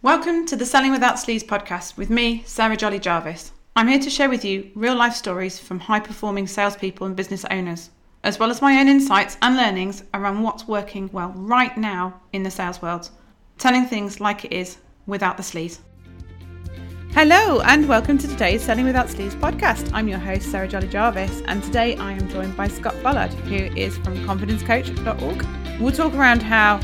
Welcome to the Selling Without Sleeves podcast with me, Sarah Jolly Jarvis. I'm here to share with you real life stories from high performing salespeople and business owners, as well as my own insights and learnings around what's working well right now in the sales world, telling things like it is without the sleeves. Hello, and welcome to today's Selling Without Sleeves podcast. I'm your host, Sarah Jolly Jarvis, and today I am joined by Scott Bollard, who is from confidencecoach.org. We'll talk around how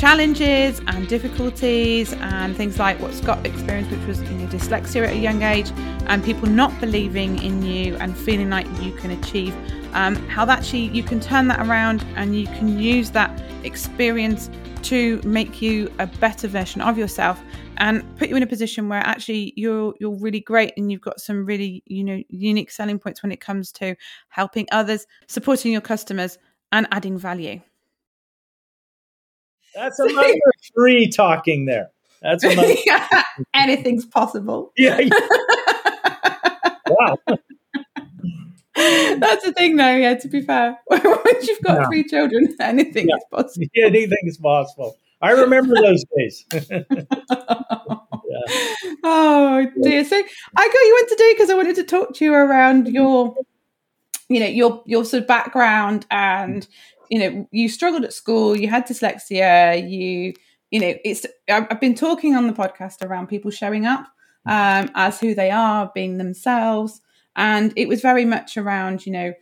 challenges and difficulties and things like what Scott experienced, which was you know, dyslexia at a young age, and people not believing in you and feeling like you can achieve. Um, how that actually you can turn that around and you can use that experience to make you a better version of yourself and put you in a position where actually you're you're really great and you've got some really you know unique selling points when it comes to helping others, supporting your customers, and adding value. That's another three talking there. That's another. yeah, anything's possible. Yeah. wow. That's the thing, though. Yeah, to be fair, once you've got yeah. three children, anything yeah. is possible. Yeah, anything is possible. I remember those days. yeah. Oh dear. So I got you in today because I wanted to talk to you around your, you know, your your sort of background and you know you struggled at school you had dyslexia you you know it's i've been talking on the podcast around people showing up um, as who they are being themselves. And it was very much around you know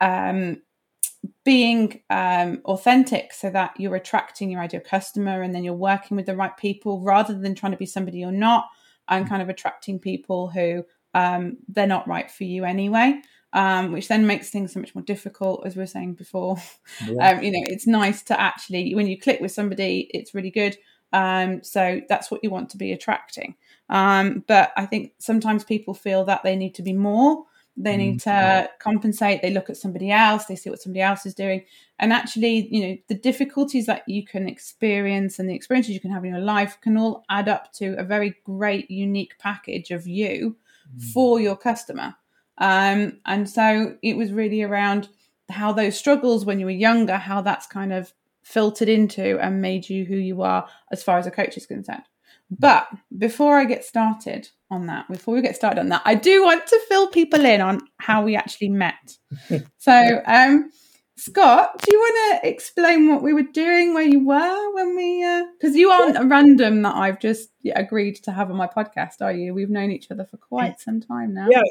um, being um, authentic so that you're attracting your ideal customer and then you're working with the right people rather than trying to be somebody you're not and kind of attracting people who um, they're not right for you anyway um, which then makes things so much more difficult, as we were saying before. Yeah. Um, you know, it's nice to actually, when you click with somebody, it's really good. Um, so that's what you want to be attracting. Um, but I think sometimes people feel that they need to be more. They need mm-hmm. to compensate. They look at somebody else. They see what somebody else is doing, and actually, you know, the difficulties that you can experience and the experiences you can have in your life can all add up to a very great, unique package of you mm. for your customer. Um, and so it was really around how those struggles when you were younger, how that's kind of filtered into and made you who you are as far as a coach is concerned. But before I get started on that, before we get started on that, I do want to fill people in on how we actually met. so, um, Scott, do you want to explain what we were doing, where you were when we? Because uh, you aren't a random that I've just agreed to have on my podcast, are you? We've known each other for quite some time now. Yeah.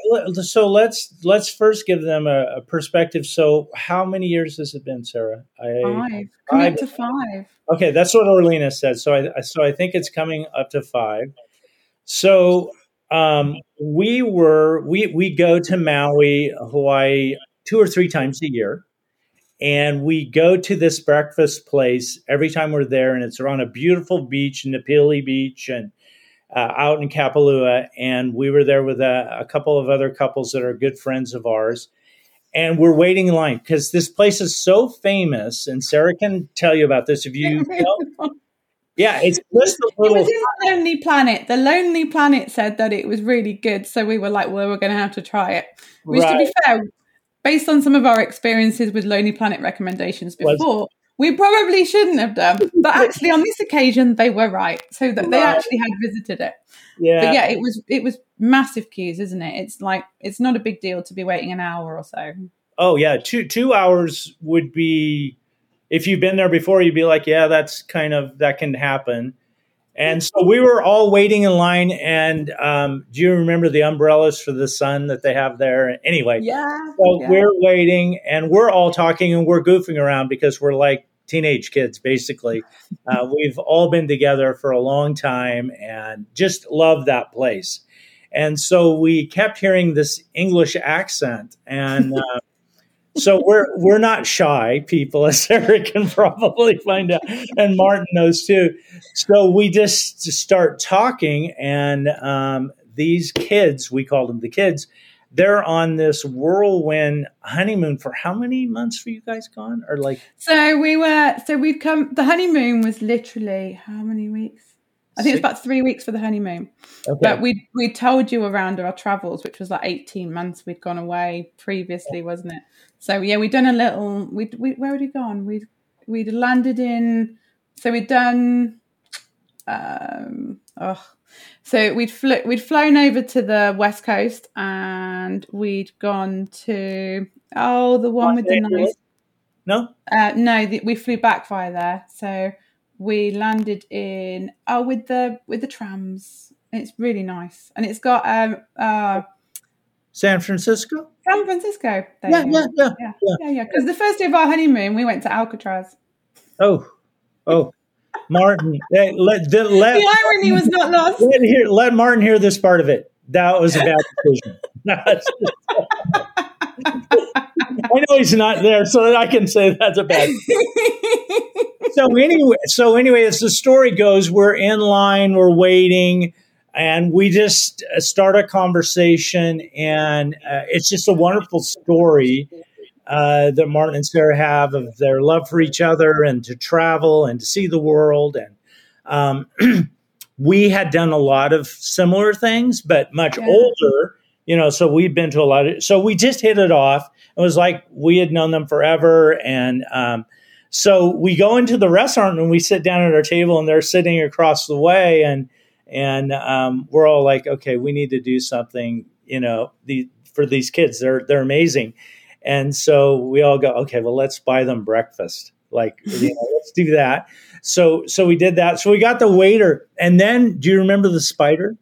So let's let's first give them a, a perspective. So, how many years has it been, Sarah? I, five. Coming up to five. Okay, that's what Orlena said. So I so I think it's coming up to five. So um, we were we we go to Maui, Hawaii, two or three times a year and we go to this breakfast place every time we're there, and it's on a beautiful beach, in Napili Beach, and uh, out in Kapalua. And we were there with a, a, couple of other couples that are good friends of ours. And we're waiting in line because this place is so famous. And Sarah can tell you about this if you know. Yeah, it's just a little. It was in Lonely Planet. The Lonely Planet said that it was really good, so we were like, "Well, we're going to have to try it." Which, right. to be fair, based on some of our experiences with Lonely Planet recommendations before, we probably shouldn't have done. But actually, on this occasion, they were right. So that they actually had visited it. Yeah. But yeah, it was it was massive queues, isn't it? It's like it's not a big deal to be waiting an hour or so. Oh yeah, two two hours would be if you've been there before, you'd be like, yeah, that's kind of that can happen. And so we were all waiting in line. And um, do you remember the umbrellas for the sun that they have there? Anyway, yeah. So yeah. we're waiting and we're all talking and we're goofing around because we're like teenage kids, basically. Uh, we've all been together for a long time and just love that place. And so we kept hearing this English accent. And uh, so we're we're not shy people, as Eric can probably find out, and Martin knows too. So we just start talking, and um, these kids, we called them the kids, they're on this whirlwind honeymoon for how many months were you guys gone, or like? So we were. So we'd come. The honeymoon was literally how many weeks? I think it was about three weeks for the honeymoon. Okay. But we we told you around our travels, which was like eighteen months. We'd gone away previously, wasn't it? So yeah, we'd done a little. We we where had we gone? We'd we'd landed in. So we'd done. um, oh, so we'd fl- we'd flown over to the west coast and we'd gone to oh the one with the nice No, uh, no the, we flew back via there so we landed in oh with the with the trams it's really nice and it's got um uh San Francisco. San Francisco Yeah, yeah, yeah, yeah yeah. yeah yeah because the first day of our honeymoon we went to Alcatraz Oh, oh, Martin. Hey, let let let, the irony was not lost let, hear, let Martin hear this part of it. That was a bad decision. I know he's not there, so I can say that's a bad. so anyway, so anyway, as the story goes, we're in line, we're waiting, and we just uh, start a conversation, and uh, it's just a wonderful story uh, that Martin and Sarah have of their love for each other and to travel and to see the world, and um, we had done a lot of similar things, but much Yeah. older. You know, so we've been to a lot of. So we just hit it off. It was like we had known them forever, and um, so we go into the restaurant and we sit down at our table, and they're sitting across the way, and and um, we're all like, okay, we need to do something, you know, the, for these kids. They're they're amazing, and so we all go, okay, well, let's buy them breakfast. Like, you know, let's do that. So so we did that. So we got the waiter, and then do you remember the spider?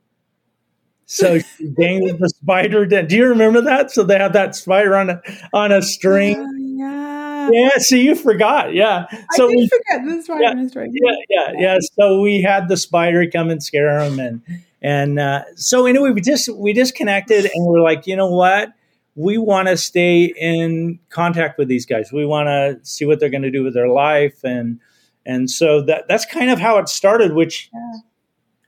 So she dangled the spider. down- Do you remember that? So they had that spider on a on a string. Oh, yeah. Yeah. So you forgot. Yeah. So I did we forget this right Yeah, yeah, yeah, yeah. So we had the spider come and scare him, and and uh, so anyway, we just we just connected, and we're like, you know what? We want to stay in contact with these guys. We want to see what they're going to do with their life, and and so that that's kind of how it started. Which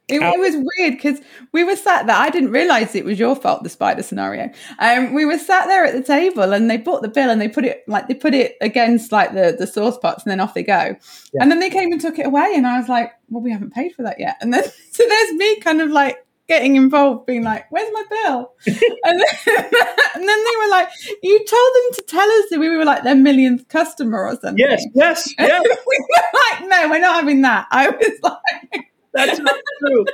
It, it was weird because we were sat there. I didn't realize it was your fault, the spider scenario. Um, we were sat there at the table, and they bought the bill, and they put it like they put it against like the the sauce pots, and then off they go. Yeah. And then they came and took it away, and I was like, "Well, we haven't paid for that yet." And then so there's me kind of like getting involved, being like, "Where's my bill?" and, then, and then they were like, "You told them to tell us that we were like their millionth customer or something." yes, yes, yeah, we were like, "No, we're not having that." I was like. That's not true.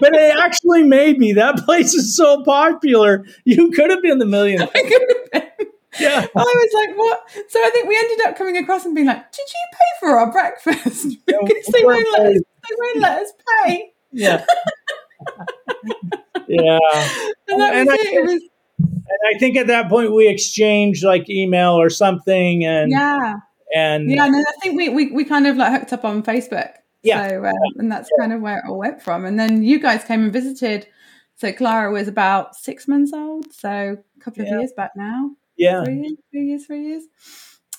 But it actually may be. That place is so popular. You could have been the millionth. I could have been. Yeah. I was like, what? So I think we ended up coming across and being like, did you pay for our breakfast? because they won't, let us, they won't let us pay. Yeah. yeah. And that And was I- it. It was, And I think at that point we exchanged like email or something, and yeah. and Yeah. And then I think we, we, we kind of like hooked up on Facebook. Yeah. So, um, and that's kind of where it all went from. And then you guys came and visited. So Clara was about six months old. So a couple of Yeah. years back now. yeah, Three years, three years, three years.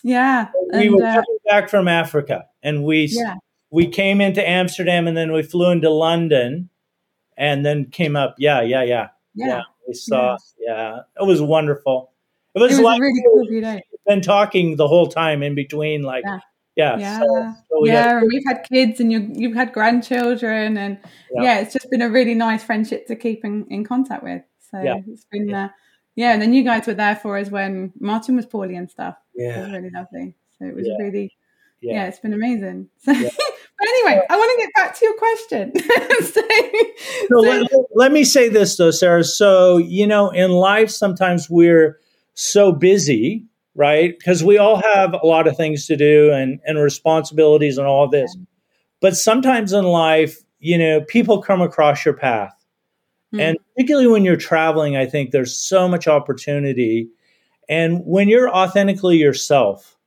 Yeah. we And, were uh, coming back from Africa, and we yeah. we came into Amsterdam, and then we flew into London, and then came up. Yeah, yeah, yeah, Yeah. We saw. Yeah, it was wonderful. It was, It was like a really cool been talking the whole time in between. Like, Yeah. yeah, Yeah, so- so yeah, and we've had kids, and you you've had grandchildren, and Yeah. yeah. it's just been a really nice friendship to keep in, in contact with. So Yeah. it's been, yeah. Uh, yeah, and then you guys were there for us when Martin was poorly and stuff. It was yeah, really lovely. So it was Yeah. really, yeah. yeah. it's been amazing. So, Yeah. but anyway, I want to get back to your question. so, So so- let, let me say this though, Sarah. So, you know, in life, sometimes we're so busy, right? Because we all have a lot of things to do and, and responsibilities and all this. But sometimes in life, you know, people come across your path. Hmm. And particularly when you're traveling, I think there's so much opportunity. And when you're authentically yourself,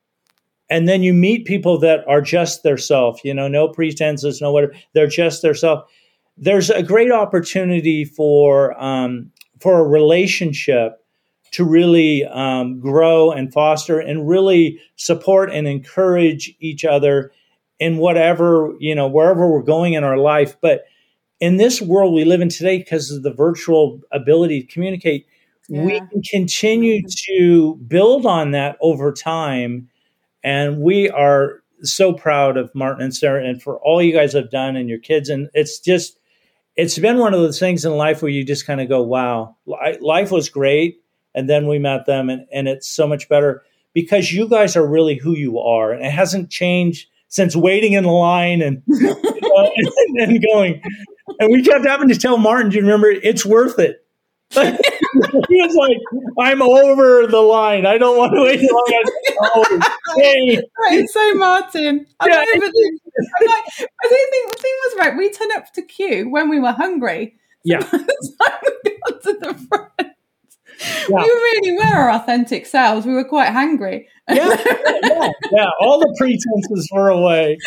and then you meet people that are just their self, you know, no pretenses, no whatever, they're just their self. There's a great opportunity for um, for a relationship to really um, grow and foster and really support and encourage each other in whatever you know wherever we're going in our life. But in this world we live in today, because of the virtual ability to communicate, we can continue to build on that over time. And we are so proud of Martin and Sarah and for all you guys have done and your kids. And it's just, it's been one of those things in life where you just kind of go, wow, life was great. And then we met them and, and it's so much better because you guys are really who you are. And it hasn't changed since waiting in the line and you know, know, and, and going, and we kept having to tell Martin, do you remember? It's worth it. Like, he was like, I'm over the line. I don't want to wait long. Oh, hey. Right, so Martin, I'm yeah. over I'm like, I don't think the thing was right. We turned up to queue when we were hungry. Yeah. So we got to the front. Yeah. We really were our authentic selves. We were quite hungry. yeah, yeah, yeah. All the pretenses were away.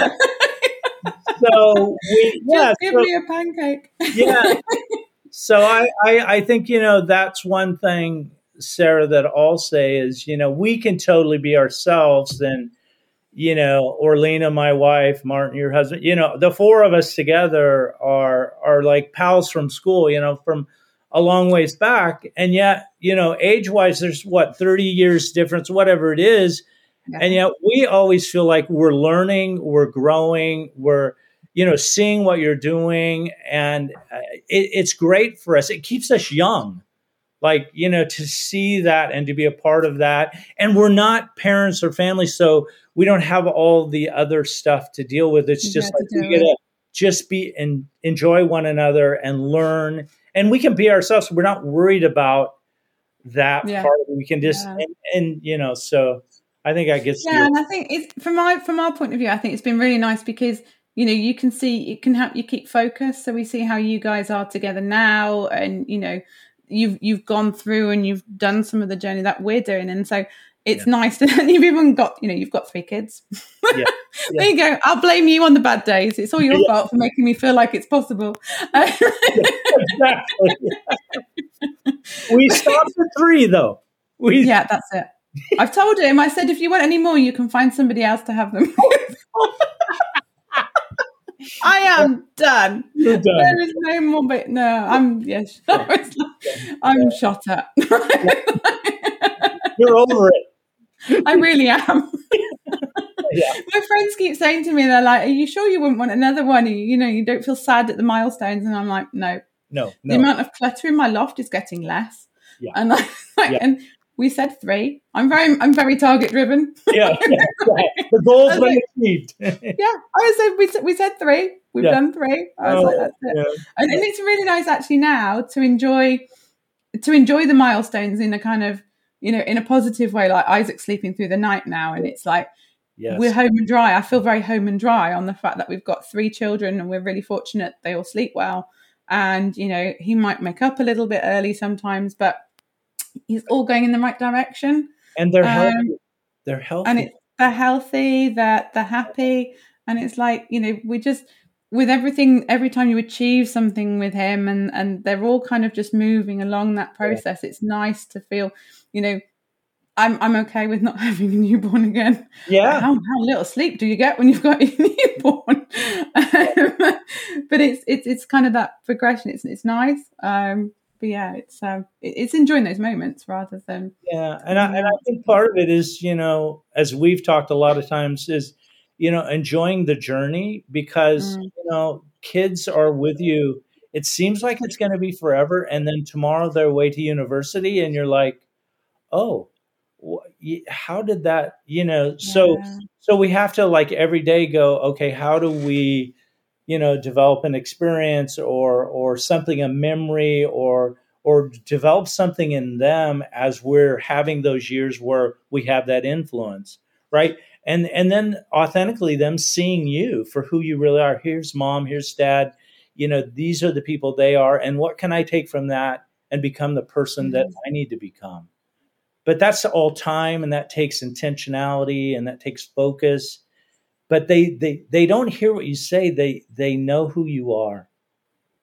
So we, yeah, Just give so, me a pancake. yeah. So I, I, I think you know that's one thing, Sarah, that I'll say is you know we can totally be ourselves and you know, Orlena, my wife, Martin, your husband, you know, the four of us together are are like pals from school, you know, from a long ways back. And yet, you know, age wise, there's what, 30 years difference, whatever it is. Yeah. And yet we always feel like we're learning, we're growing, we're, you know, seeing what you're doing. And uh, it, it's great for us. It keeps us young like you know to see that and to be a part of that and we're not parents or family, so we don't have all the other stuff to deal with it's you just like we get to just be and enjoy one another and learn and we can be ourselves we're not worried about that yeah. part we can just yeah. and, and, you know so i think i guess yeah and i think it's from my from our point of view i think it's been really nice because you know you can see it can help you keep focus so we see how you guys are together now and you know you've you've gone through and you've done some of the journey that we're doing and so it's yeah. nice that you've even got you know you've got three kids yeah. Yeah. there you go i'll blame you on the bad days it's all your fault for making me feel like it's possible exactly we stopped at three though we yeah that's it i've told him i said if you want any more you can find somebody else to have them I am done. You're done. There is no more. But no, I'm yes. I'm shot at. You're over it. I really am. yeah. My friends keep saying to me, they're like, "Are you sure you wouldn't want another one? You, you know, you don't feel sad at the milestones." And I'm like, "No, no." The amount of clutter in my loft is getting less. Yeah. And I, yeah. and we said three. I'm very, I'm very target driven. Yeah, yeah, yeah. the goal's been like, achieved. yeah, I said we said we said three. We've yeah. done three. I was oh, like, that's it. Oh, yeah. And, and it's really nice actually now to enjoy to enjoy the milestones in a kind of you know in a positive way. Like Isaac's sleeping through the night now, and it's like yes. we're home and dry. I feel very home and dry on the fact that we've got three children, and we're really fortunate they all sleep well. And you know he might make up a little bit early sometimes, but he's all going in the right direction. And they're um, healthy. They're healthy. And it's, they're healthy, they're, they're happy. And it's like, you know, we just, with everything, every time you achieve something with him and, and they're all kind of just moving along that process, yeah. it's nice to feel, you know, I'm I'm okay with not having a newborn again. Yeah. How, how little sleep do you get when you've got a newborn? Um, but it's it's it's kind of that progression. It's it's nice. Um, but yeah, it's um, it's enjoying those moments rather than yeah. And I and I think part of it is you know as we've talked a lot of times is you know enjoying the journey because mm. you know kids are with you. It seems like it's going to be forever, and then tomorrow they're away to university, and you're like, oh, how did that? You know, so yeah. so we have to like every day go, okay, how do we you know develop an experience or or something a memory or or develop something in them as we're having those years where we have that influence right and and then authentically them seeing you for who you really are here's mom here's dad you know these are the people they are and what can i take from that and become the person that mm-hmm. i need to become but that's all time and that takes intentionality and that takes focus. But they they they don't hear what you say. They they know who you are.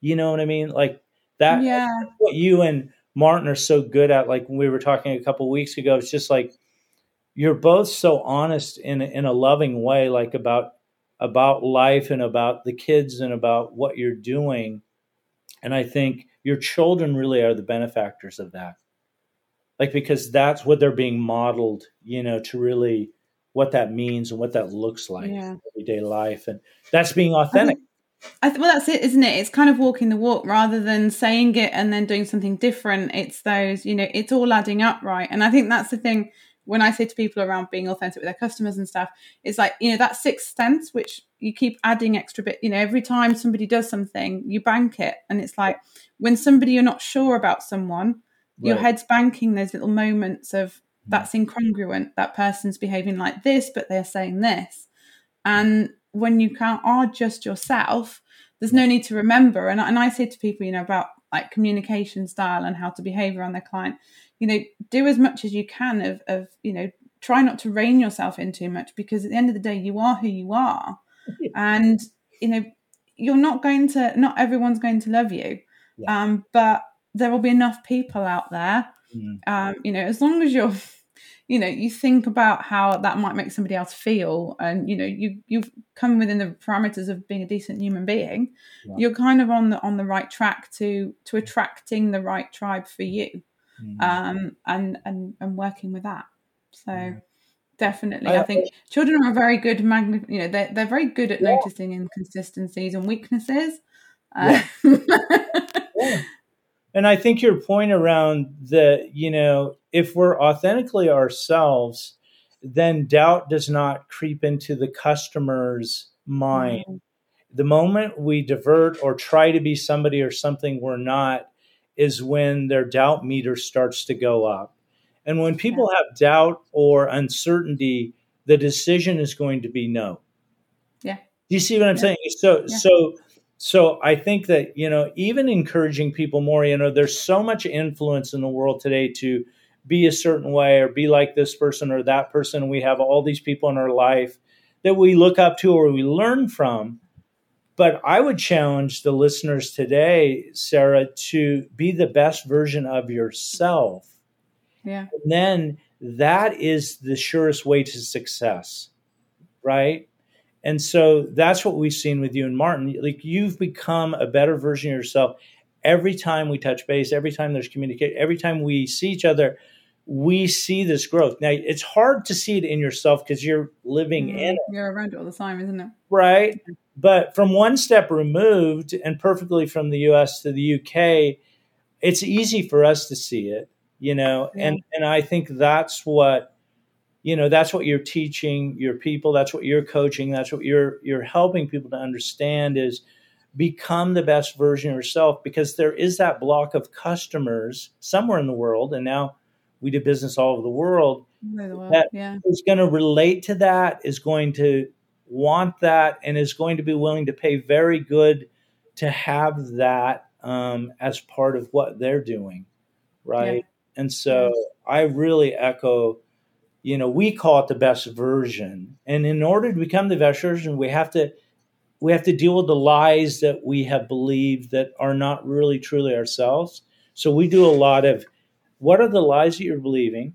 You know what i mean? Like that yeah. what you and martin are so good at like when we were talking a couple weeks ago. It's just like you're both so honest in in a loving way like about about life and about the kids and about what you're doing. And i think your children really are the benefactors of that like because that's what they're being modeled you know to really what that means and what that looks like yeah. in everyday life and that's being authentic I th- well that's it isn't it it's kind of walking the walk rather than saying it and then doing something different it's those you know it's all adding up right and i think that's the thing when i say to people around being authentic with their customers and stuff it's like you know that sixth sense which you keep adding extra bit. You know, every time somebody does something, you bank it, and it's like when somebody you're not sure about someone, right. your head's banking those little moments of mm-hmm. that's incongruent. That person's behaving like this, but they're saying this, and when you can't are just yourself, there's no need to remember. And, and I say to people, you know, about like communication style and how to behave around their client, you know, do as much as you can of, of you know, try not to rein yourself in too much because at the end of the day, you are who you are. and, you know, you're not going to, not everyone's going to love you. Yeah. Um, but there will be enough people out there. Mm. Um, you know, as long as you're you know you think about how that might make somebody else feel and you know you you've come within the parameters of being a decent human being yeah. you're kind of on the on the right track to to attracting the right tribe for you mm-hmm. um and and and working with that so yeah. definitely I, I, think children are very good magni- you know they're, they're very good at yeah. noticing inconsistencies and weaknesses uh, and I think your point around the, you know, if we're authentically ourselves, then doubt does not creep into the customer's mind. Mm-hmm. The moment we divert or try to be somebody or something we're not is when their doubt meter starts to go up. And when people yeah. have doubt or uncertainty, the decision is going to be no. Yeah. Do you see what I'm yeah. saying? So yeah. so so I think that, you know, even encouraging people more, you know, there's so much influence in the world today to be a certain way or be like this person or that person. We have all these people in our life that we look up to or we learn from. But I would challenge the listeners today, Sarah, to be the best version of yourself. Yeah. And then that is the surest way to success, right? And so that's what we've seen with you and Martin. Like you've become a better version of yourself every time we touch base, every time there's communication, every time we see each other, we see this growth. Now it's hard to see it in yourself because you're living mm-hmm. in it. You're around it all the time, isn't it? Right. But from one step removed and perfectly from the US to the UK, it's easy for us to see it, you know, and and I think that's what you know that's what you're teaching your people that's what you're coaching that's what you're you're helping people to understand is become the best version of yourself because there is that block of customers somewhere in the world and now we do business all over the world that yeah. is going to relate to that is going to want that and is going to be willing to pay very good to have that um, as part of what they're doing right yeah. and so i really echo you know we call it the best version. And in order to become the best version we have to we have to deal with the lies that we have believed that are not really truly ourselves. So we do a lot of what are the lies that you're believing?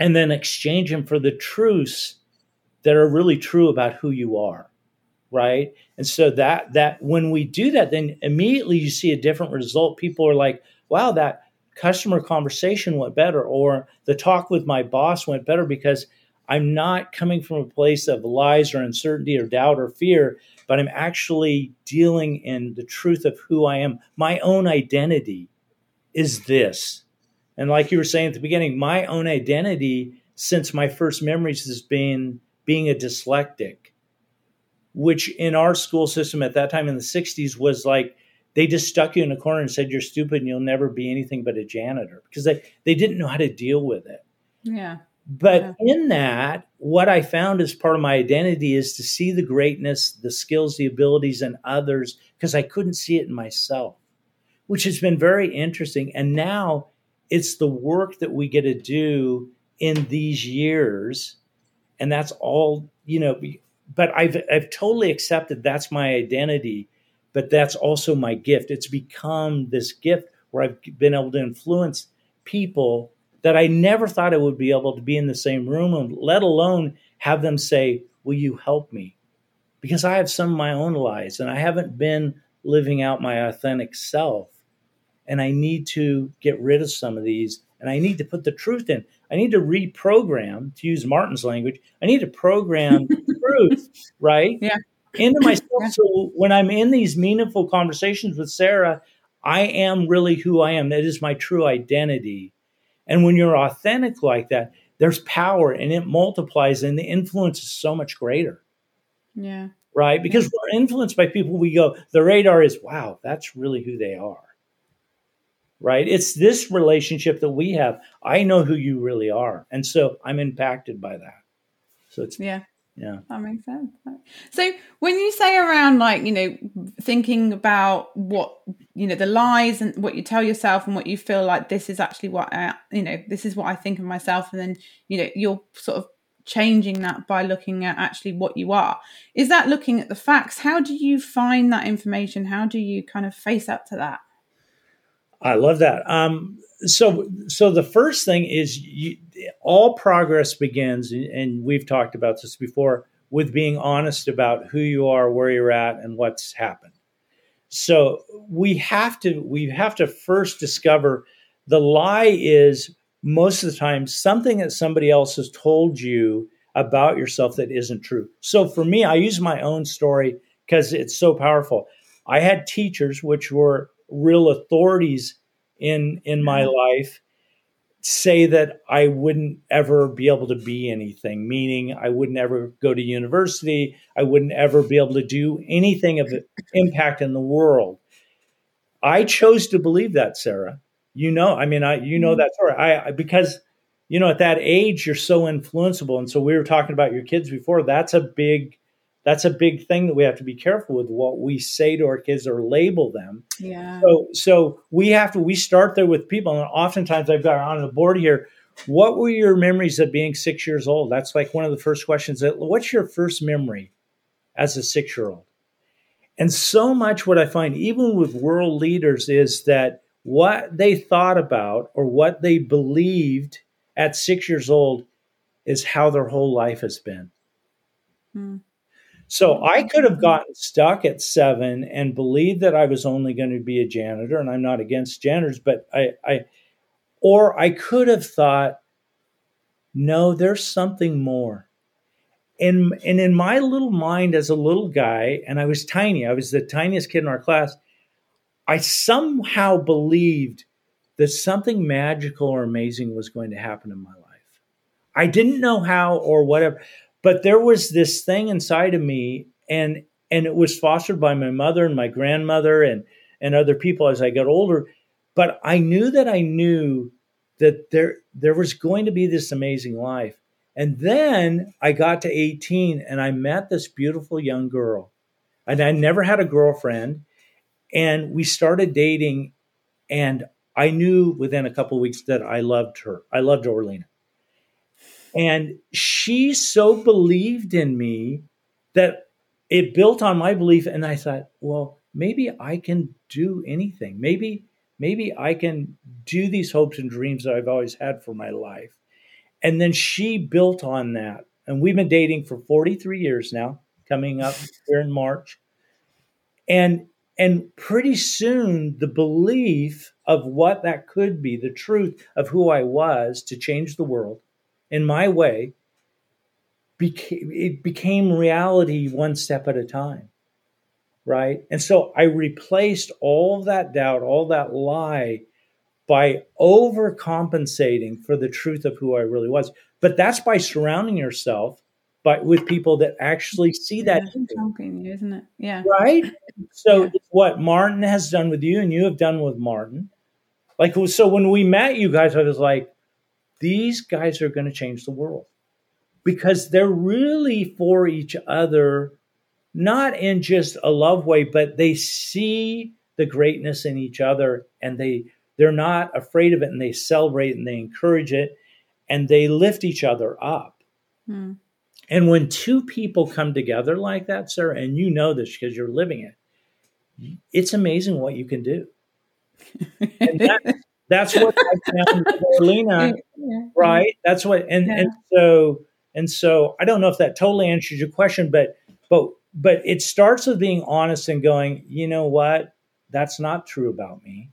And then exchange them for the truths that are really true about who you are right? And so that that when we do that then immediately you see a different result. People are like wow that customer conversation went better or the talk with my boss went better because I'm not coming from a place of lies or uncertainty or doubt or fear, but I'm actually dealing in the truth of who I am. My own identity is this. And like you were saying at the beginning, my own identity since my first memories has been being a dyslexic, which in our school system at that time in the 60s was like they just stuck you in a corner and said you're stupid and you'll never be anything but a janitor because they, they didn't know how to deal with it. Yeah. But yeah. in that, what I found as part of my identity is to see the greatness, the skills, the abilities in others because I couldn't see it in myself, which has been very interesting. And now it's the work that we get to do in these years. And that's all, you know, but I've, I've totally accepted that's my identity but that's also my gift. It's become this gift where I've been able to influence people that I never thought I would be able to be in the same room and let alone have them say, Will you help me? Because I have some of my own lies and I haven't been living out my authentic self. And I need to get rid of some of these and I need to put the truth in. I need to reprogram, to use Martin's language, I need to program truth, right? Yeah into myself. So when I'm in these meaningful conversations with Sarah, I am really who I am. That is my true identity. And when you're authentic like that, there's power and it multiplies and the influence is so much greater. Yeah. right? Because we're influenced by people. We go, the radar is, wow, that's really who they are, right? It's this relationship that we have. I know who you really are, and so I'm impacted by that. So it's yeah, yeah, that makes sense. So when you say around like you know thinking about what you know the lies and what you tell yourself and what you feel like this is actually what I, you know this is what I think of myself, and then you know you're sort of changing that by looking at actually what you are. Is that looking at the facts? How do you find that information? How do you kind of face up to that? I love that. Um, so, so the first thing is you, all progress begins, and we've talked about this before, with being honest about who you are, where you're at, and what's happened. So we have to we have to first discover the lie is most of the time something that somebody else has told you about yourself that isn't true. So for me, I use my own story because it's so powerful. I had teachers which were real authorities in in my life say that I wouldn't ever be able to be anything, meaning I wouldn't ever go to university, I wouldn't ever be able to do anything of impact in the world. I chose to believe that, Sarah. You know, I mean, I you know mm-hmm. that story. I because you know at that age you're so influenceable, and so we were talking about your kids before. That's a big that's a big thing that we have to be careful with what we say to our kids or label them. Yeah. So so we have to we start there with people, and oftentimes I've got on the board here. What were your memories of being six years old? That's like one of the first questions. That what's your first memory as a six year old? And so much what I find, even with world leaders, is that what they thought about or what they believed at six years old is how their whole life has been. Hmm. So I could have gotten stuck at seven and believed that I was only going to be a janitor, and I'm not against janitors, but I, I or I could have thought, no, there's something more. And, and in my little mind as a little guy, and I was tiny, I was the tiniest kid in our class, I somehow believed that something magical or amazing was going to happen in my life. I didn't know how or whatever, but there was this thing inside of me and and it was fostered by my mother and my grandmother and and other people as I got older. But I knew that I knew that there there was going to be this amazing life. And then I got to 18 and I met this beautiful young girl. And I never had a girlfriend. And we started dating and I knew within a couple weeks that I loved her. I loved Orlena and she so believed in me that it built on my belief. And I thought, well, maybe I can do anything. Maybe, maybe I can do these hopes and dreams that I've always had for my life. And then she built on that. And we've been dating for 43 years now, coming up here in March. And and pretty soon the belief of what that could be, the truth of who I was to change the world, in my way, became, it became reality one step at a time. Right. And so I replaced all that doubt, all that lie by overcompensating for the truth of who I really was. But that's by surrounding yourself but with people that actually see that talking, isn't it? Yeah. Right. So yeah. what Martin has done with you and you have done with Martin. Like so when we met you guys, I was like, these guys are going to change the world because they're really for each other, not in just a love way, but they see the greatness in each other and they they're not afraid of it and they celebrate and they encourage it and they lift each other up. Hmm. And when two people come together like that, Sarah, and you know this because you're living it, it's amazing what you can do. and that, that's what I found Orlena, yeah. right? That's what, and yeah. and so and so I don't know if that totally answers your question, but but but it starts with being honest and going, you know what, that's not true about me,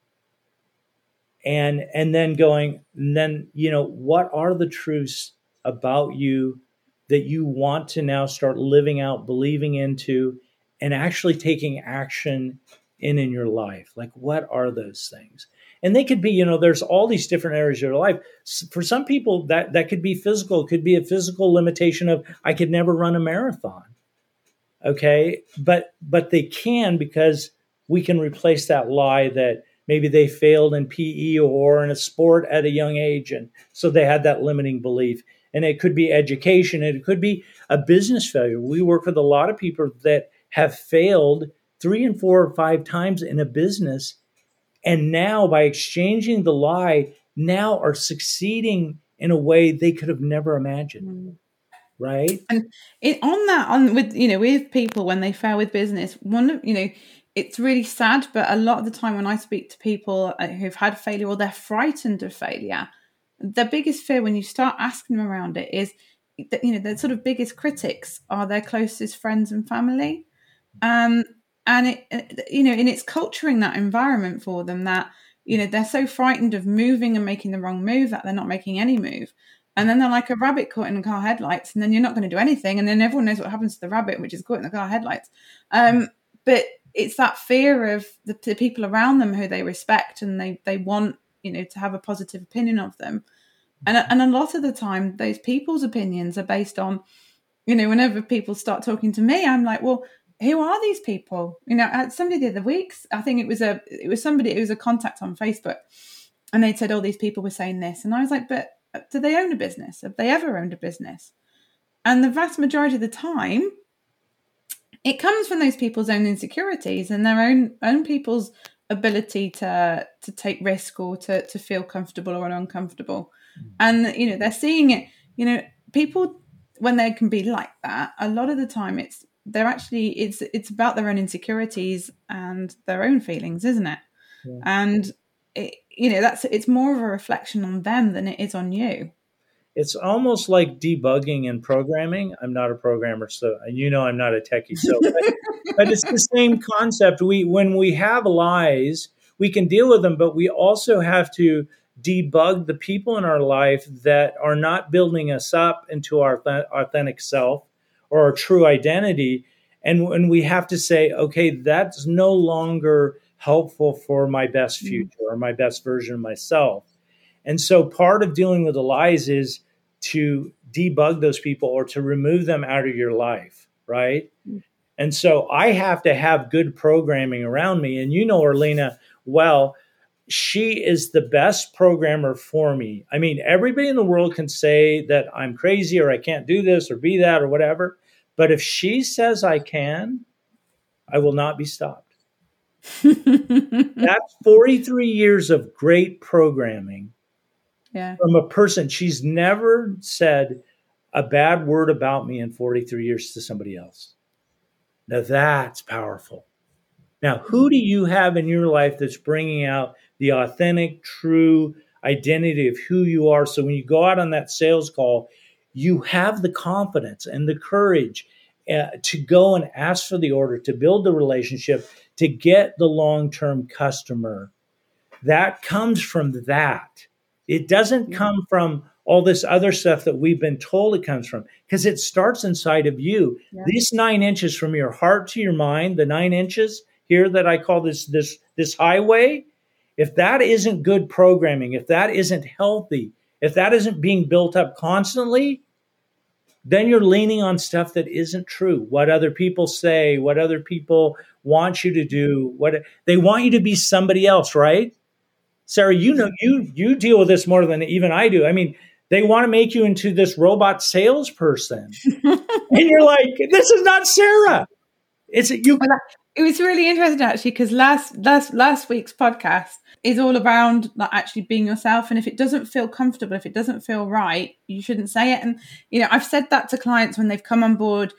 and and then going, and then you know what are the truths about you that you want to now start living out, believing into, and actually taking action in in your life. Like, what are those things? And they could be you know there's all these different areas of your life for some people that that could be physical it could be a physical limitation of i could never run a marathon Okay. But, but they can because we can replace that lie that maybe they failed in PE or in a sport at a young age. And so they had that limiting belief. And it could be education, it could be a business failure. We work with a lot of people that have failed three and four or five times in a business. And now, by exchanging the lie, now are succeeding in a way they could have never imagined. Mm. Right. And it, on that, on with, you know, with people when they fail with business, one of, you know, it's really sad, but a lot of the time when I speak to people uh, who've had failure or they're frightened of failure, the biggest fear when you start asking them around it is that, you know, the sort of biggest critics are their closest friends and family. Um, and it, you know, and it's culturing that environment for them that, you know, they're so frightened of moving and making the wrong move that they're not making any move. And then they're like a rabbit caught in car headlights, and then you're not going to do anything. And then everyone knows what happens to the rabbit, which is caught in the car headlights. Um, but it's that fear of the, the, people around them who they respect and they they want you know to have a positive opinion of them and and a lot of the time those people's opinions are based on you know whenever people start talking to me i'm like well who are these people? You know somebody the other weeks i think it was a it was somebody it was a contact on facebook and they said all oh, these people were saying this and i was like but uh, do they own a business? Have they ever owned a business? And the vast majority of the time it comes from those people's own insecurities and their own own people's ability to to take risk or to to feel comfortable or uncomfortable. Mm. and you know they're seeing it you know people when they can be like that a lot of the time it's they're actually it's it's about their own insecurities and their own feelings isn't it yeah. and it, you know that's it's more of a reflection on them than it is on you it's almost like debugging and programming. I'm not a programmer, so and you know I'm not a techie, so but, but it's the same concept. We when we have lies, we can deal with them, but we also have to debug the people in our life that are not building us up into our authentic self or our true identity. And when we have to say, okay, that's no longer helpful for my best mm-hmm. future or my best version of myself. And so part of dealing with the lies is to debug those people or to remove them out of your life, right? Mm. And so I have to have good programming around me. And you know Orlena well, she is the best programmer for me. I mean, everybody in the world can say that I'm crazy or I can't do this or be that or whatever. But if she says I can, I will not be stopped. That's 43 years of great programming yeah. from a person. She's never said a bad word about me in 43 years to somebody else. Now that's powerful. Now, who do you have in your life that's bringing out the authentic, true identity of who you are? So when you go out on that sales call, you have the confidence and the courage uh, to go and ask for the order, to build the relationship, to get the long term customer. That comes from that. It doesn't come from all this other stuff that we've been told it comes from because it starts inside of you. Yeah. These nine inches from your heart to your mind, the nine inches here that I call this this this highway, if that isn't good programming, if that isn't healthy, if that isn't being built up constantly, then you're leaning on stuff that isn't true. What other people say, what other people want you to do, what they want you to be somebody else, right? Sarah, you know you you deal with this more than even I do. I mean, they want to make you into this robot salesperson, and you're like, this is not Sarah. It's you. It was really interesting actually because last last last week's podcast is all around like actually being yourself and if it doesn't feel comfortable if it doesn't feel right you shouldn't say it. And you know i've said that to clients when they've come on board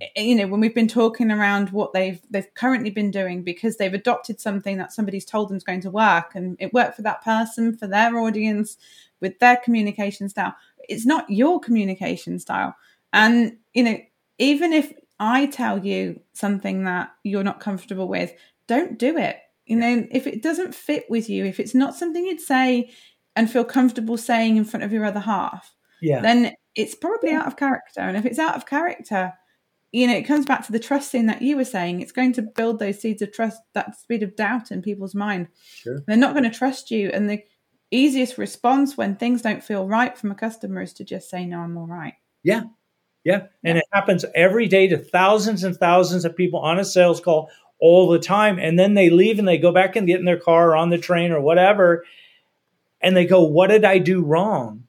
eh, you know when we've been talking around what they've they've currently been doing because they've adopted something that somebody's told them is going to work and it worked for that person for their audience with their communication style. It's not your communication style. And you know even if i tell you something that you're not comfortable with don't do it you know if it doesn't fit with you if it's not something you'd say and feel comfortable saying in front of your other half yeah then it's probably out of character and if it's out of character you know, it comes back to the trust thing that you were saying. It's going to build those seeds of trust, that speed of doubt in people's mind. Sure. They're not going to trust you. And the easiest response when things don't feel right from a customer is to just say, no, I'm all right. Yeah. Yeah. And it happens every day to thousands and thousands of people on a sales call all the time. And then they leave and they go back and get in their car or on the train or whatever. And they go, What did I do wrong?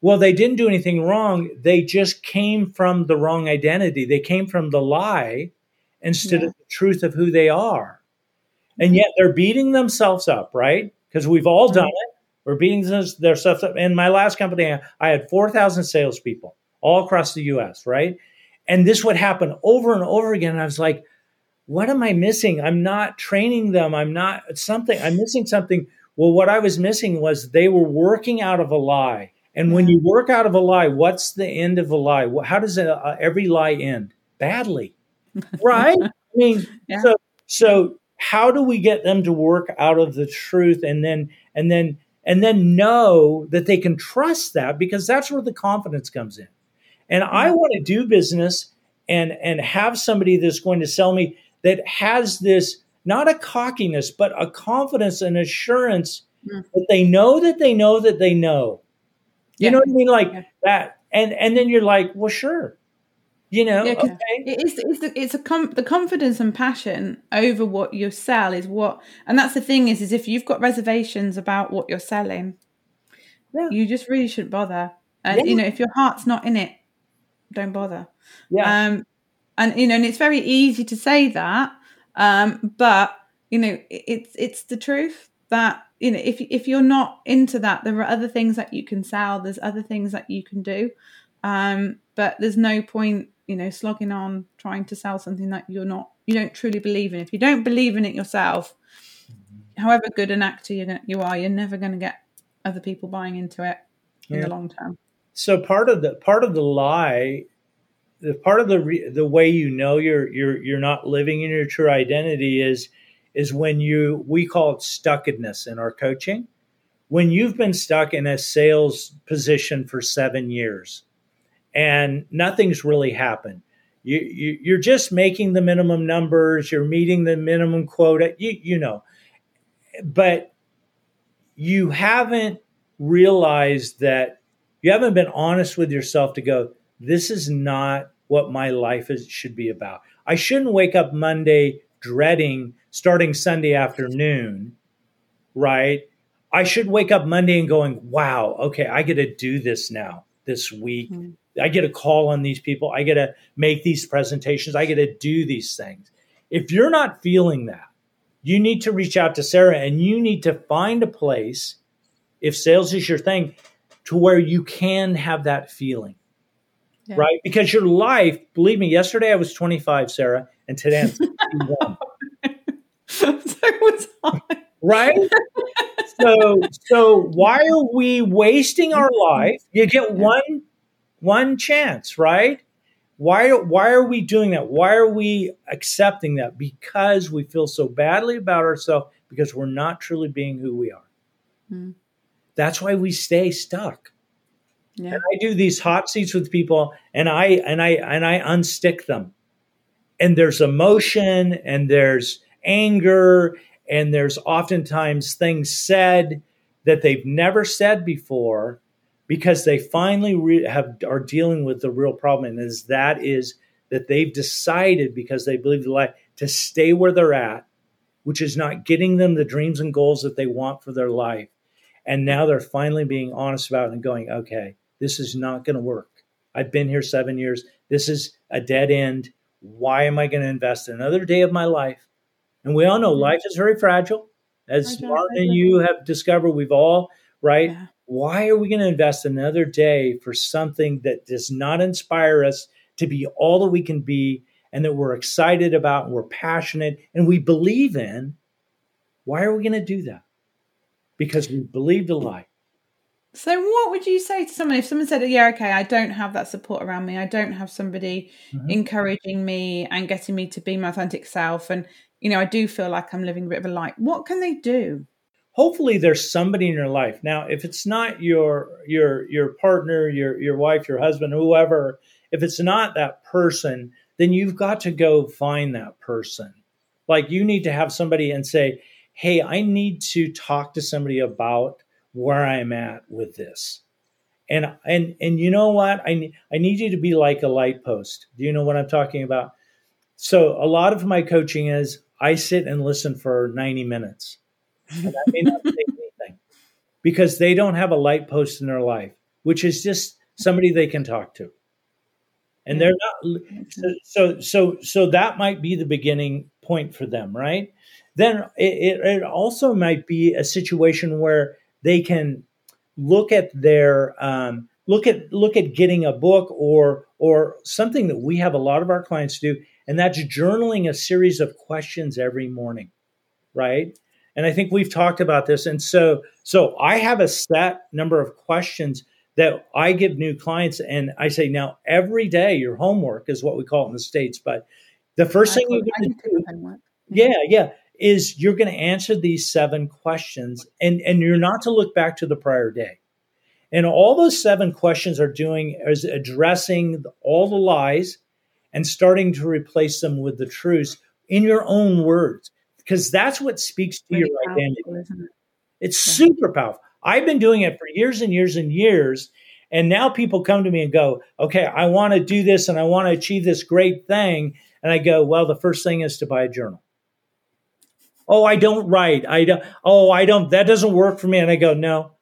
Well, they didn't do anything wrong. They just came from the wrong identity. They came from the lie instead yeah. of the truth of who they are. And mm-hmm. yet they're beating themselves up, right? Because we've all mm-hmm. done it. We're beating their stuff up. In my last company, I had 4,000 salespeople all across the US, right? And this would happen over and over again. And I was like, what am I missing? I'm not training them. I'm not something, I'm missing something. Well, what I was missing was they were working out of a lie. And when you work out of a lie, what's the end of a lie? How does a, uh, every lie end? Badly, right? I mean, yeah. so so how do we get them to work out of the truth and then and then and then know that they can trust that because that's where the confidence comes in. And I want to do business and and have somebody that's going to sell me that has this not a cockiness but a confidence and assurance mm. that they know that they know that they know you yeah. know what I mean? Like yeah. that. And and then you're like, well, sure. You know, yeah, okay. It's it's the, it's a com- the confidence and passion over what you sell is what, and that's the thing is is if you've got reservations about what you're selling, you just really shouldn't bother. And you know, if your heart's not in it, don't bother. Yeah. Um, and you know, and it's very easy to say that, um, but you know, it's it's the truth that you know if if you're not into that there are other things that you can sell there's other things that you can do um, but there's no point you know slogging on trying to sell something that you're not you don't truly believe in if you don't believe in it yourself however good an actor you you are you're never going to get other people buying into it in yeah. the long term so part of the part of the lie the part of the re, the way you know you're you're you're not living in your true identity is is when you, we call it stuckedness in our coaching. When you've been stuck in a sales position for seven years and nothing's really happened, you, you, you're just making the minimum numbers, you're meeting the minimum quota, you, you know, but you haven't realized that you haven't been honest with yourself to go, this is not what my life is, should be about. I shouldn't wake up Monday dreading starting Sunday afternoon, right? I should wake up Monday and going, wow, okay, I get to do this now this week. Mm-hmm. I get to call on these people. I get to make these presentations. I get to do these things. If you're not feeling that, you need to reach out to Sarah and you need to find a place, if sales is your thing, to where you can have that feeling. Yeah. Right? Because your life, believe me, yesterday I was 25, Sarah, and today I'm 51. so was I. Right? so so why are we wasting our life? You get one one chance, right? Why why are we doing that? Why are we accepting that? Because we feel so badly about ourselves because we're not truly being who we are. Mm. That's why we stay stuck. Yeah. And I do these hot seats with people and I and I and I unstick them. And there's emotion and there's anger, and there's oftentimes things said that they've never said before because they finally re- have are dealing with the real problem and is that is that they've decided because they believe the lie to stay where they're at which is not getting them the dreams and goals that they want for their life and now they're finally being honest about it and going okay this is not going to work i've been here 7 years this is a dead end why am i going to invest another day of my life and we all know mm-hmm. life is very fragile. As Martin and you have discovered, we've all, right? Yeah. Why are we going to invest another day for something that does not inspire us to be all that we can be and that we're excited about and we're passionate and we believe in? Why are we going to do that? Because we believed a lie. So, what would you say to someone if someone said, "Yeah, okay, I don't have that support around me. I don't have somebody mm-hmm. encouraging me and getting me to be my authentic self, and you know, I do feel like I'm living a bit of a light. What can they do? Hopefully there's somebody in your life. Now, if it's not your your your partner, your your wife, your husband, whoever, if it's not that person, then you've got to go find that person. Like you need to have somebody and say, "Hey, I need to talk to somebody about where I'm at with this." And and and you know what? I I need you to be like a light post. Do you know what I'm talking about? So a lot of my coaching is I sit and listen for 90 minutes. And I may not say anything because they don't have a light post in their life, which is just somebody they can talk to. And they're not so so so, so that might be the beginning point for them, right? Then it, it also might be a situation where they can look at their um, look at look at getting a book or or something that we have a lot of our clients do and that's journaling a series of questions every morning right? And i think we've talked about this and so so i have a set number of questions that i give new clients and i say now every day your homework is what we call it in the states but the first I thing you're going to do yeah yeah is you're going to answer these seven questions and and you're not to look back to the prior day and all those seven questions are doing is addressing all the lies and starting to replace them with the truths in your own words because that's what speaks to your identity it? it's yeah. super powerful i've been doing it for years and years and years and now people come to me and go okay i want to do this and i want to achieve this great thing and i go well the first thing is to buy a journal oh i don't write i don't oh i don't that doesn't work for me and i go no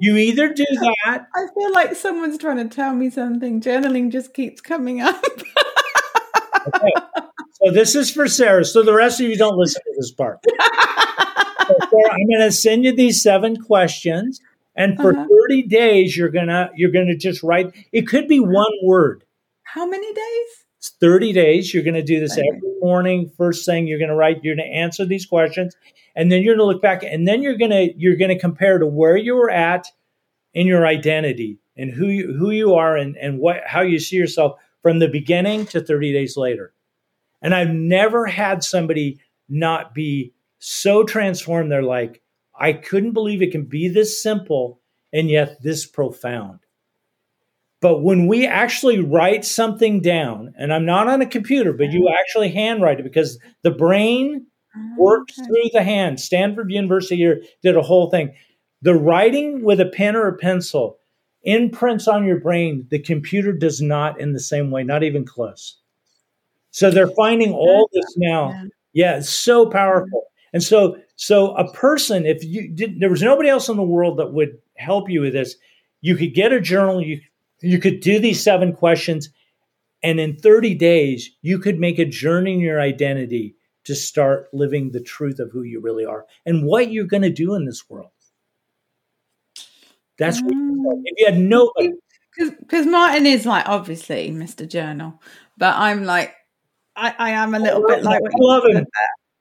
you either do that. I feel like someone's trying to tell me something. Journaling just keeps coming up. okay. So this is for Sarah. So the rest of you don't listen to this part. so Sarah, I'm going to send you these seven questions, and for uh-huh. 30 days, you're gonna you're gonna just write. It could be one word. How many days? It's 30 days. You're going to do this every morning. First thing you're going to write. You're going to answer these questions, and then you're going to look back, and then you're going to you're going to compare to where you were at in your identity and who you, who you are and, and what how you see yourself from the beginning to 30 days later. And I've never had somebody not be so transformed. They're like, I couldn't believe it can be this simple and yet this profound. But when we actually write something down, and I'm not on a computer, but you oh. actually handwrite it because the brain oh, works okay. through the hand. Stanford University here did a whole thing. The writing with a pen or a pencil imprints on your brain, the computer does not in the same way, not even close. So they're finding all this now. Yeah, it's so powerful. Mm. And so, so a person, if you did, there was nobody else in the world that would help you with this, you could get a journal, you you could do these seven questions, and in 30 days, you could make a journey in your identity to start living the truth of who you really are and what you're going to do in this world. That's what mm. if you had no because Martin is like obviously Mr. Journal, but I'm like I, I am a little bit like I love him.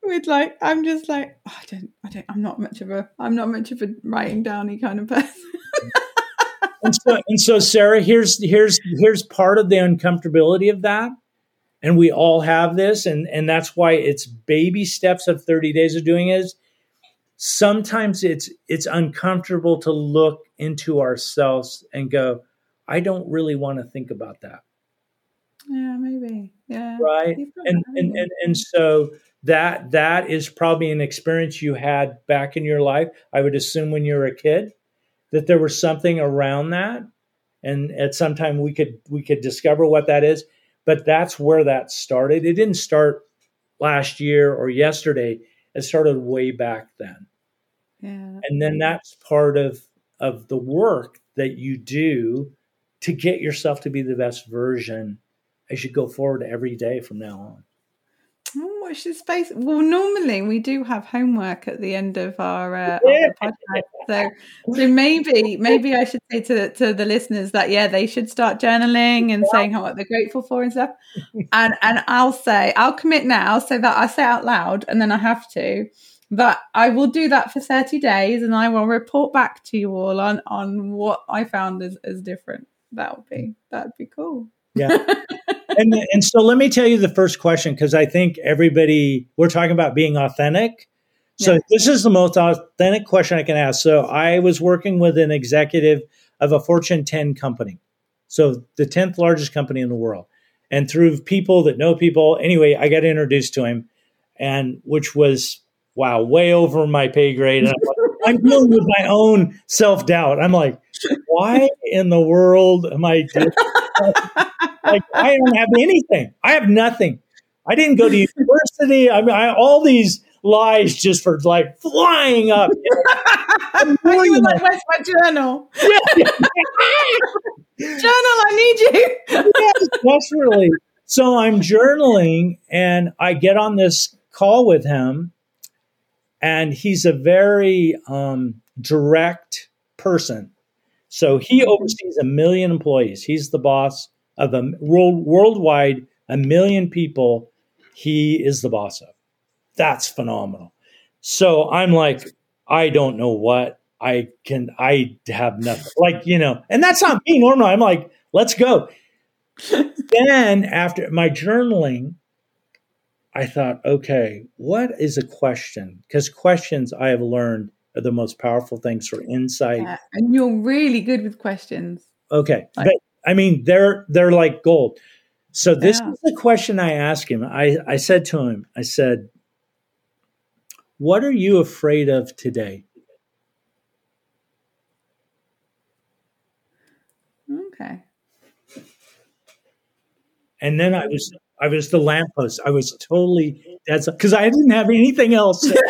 With like I'm just like oh, I don't I don't I'm not much of a I'm not much of a writing downy kind of person. and so and so Sarah, here's here's here's part of the uncomfortability of that. And we all have this, and, and that's why it's baby steps of 30 days of doing is sometimes it's it's uncomfortable to look into ourselves and go, I don't really want to think about that. Yeah, maybe. Yeah. Right. And, and and and so that that is probably an experience you had back in your life. I would assume when you were a kid that there was something around that, and at some time we could we could discover what that is. But that's where that started. It didn't start last year or yesterday. It started way back then. Yeah. And then that's part of of the work that you do to get yourself to be the best version as you go forward every day from now on. Watch this space. Well, normally we do have homework at the end of our, uh, yeah. of podcast, so so maybe maybe I should say to to the listeners that yeah they should start journaling and yeah. saying how what they're grateful for and stuff. and and I'll say I'll commit now so that I say out loud and then I have to that I will do that for 30 days and I will report back to you all on on what I found as, as different. That would be that'd be cool. Yeah. and and so let me tell you the first question because I think everybody we're talking about being authentic. So yeah. this is the most authentic question I can ask. So I was working with an executive of a Fortune 10 company. So the 10th largest company in the world. And through people that know people, anyway, I got introduced to him and which was wow, way over my pay grade. And I'm, like, I'm dealing with my own self doubt. I'm like, why in the world am I doing like I don't have anything. I have nothing. I didn't go to university. I mean, I, all these lies just for like flying up. you like, "Where's my journal?" journal, I need you. yes, desperately. So I'm journaling, and I get on this call with him, and he's a very um, direct person. So he mm-hmm. oversees a million employees. He's the boss of a world worldwide a million people. He is the boss of. That's phenomenal. So I'm like, I don't know what I can. I have nothing. Like you know, and that's not me normal. I'm like, let's go. then after my journaling, I thought, okay, what is a question? Because questions I have learned are the most powerful things for insight. Yeah, and you're really good with questions. Okay. Like, but I mean, they're they're like gold. So this yeah. is the question I asked him. I, I said to him, I said, What are you afraid of today? Okay. And then I was I was the lamppost. I was totally that's because I didn't have anything else.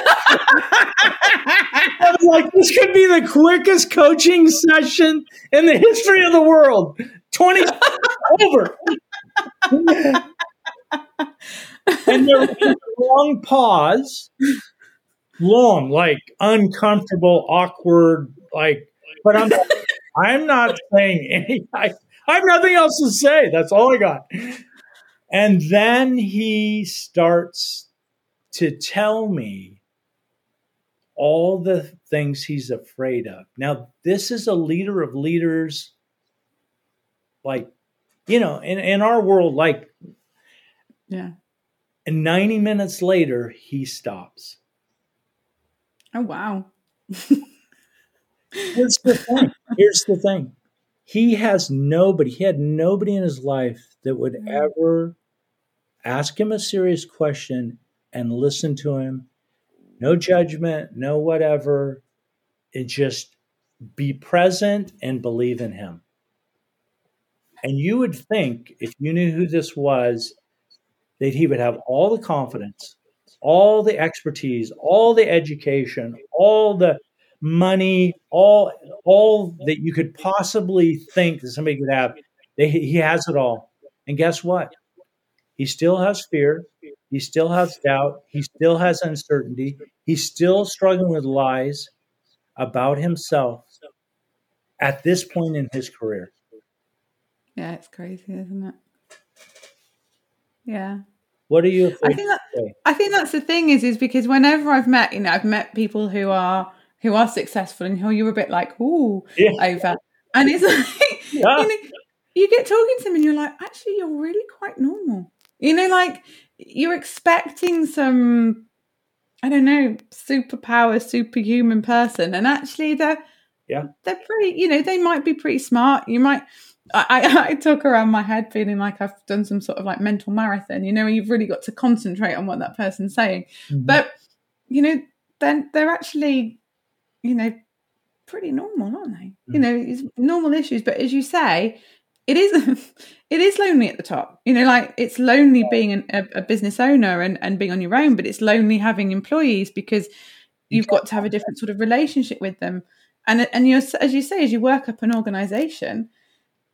I was like, this could be the quickest coaching session in the history of the world. 20 over. and there was a long pause, long, like uncomfortable, awkward, like, but I'm I'm not saying any, I, I have nothing else to say. That's all I got. And then he starts to tell me all the things he's afraid of. Now, this is a leader of leaders, like, you know, in, in our world, like, yeah. And 90 minutes later, he stops. Oh, wow. Here's the thing. Here's the thing. He has nobody, he had nobody in his life that would mm. ever ask him a serious question and listen to him. No judgment, no whatever. It just be present and believe in him. And you would think, if you knew who this was, that he would have all the confidence, all the expertise, all the education, all the money, all all that you could possibly think that somebody could have. He has it all. And guess what? He still has fear. He still has doubt. He still has uncertainty. He's still struggling with lies about himself at this point in his career. Yeah, it's crazy, isn't it? Yeah. What are you? I think that, I think that's the thing is is because whenever I've met, you know, I've met people who are who are successful and who you're a bit like, ooh, yeah. over, and it's like, yeah. you know, you get talking to them and you're like, actually, you're really quite normal. You know, like you're expecting some, I don't know, superpower, superhuman person, and actually they're, yeah, they're pretty. You know, they might be pretty smart. You might. I, I talk around my head feeling like I've done some sort of like mental marathon, you know, you've really got to concentrate on what that person's saying. Mm-hmm. But, you know, then they're actually, you know, pretty normal, aren't they? Mm-hmm. You mm. know, normal issues. But as you say, it is it is lonely at the top you know like it's lonely being an, a, a, business owner and, and being on your own but it's lonely having employees because you've got to have a different sort of relationship with them and and you're as you say as you work up an organization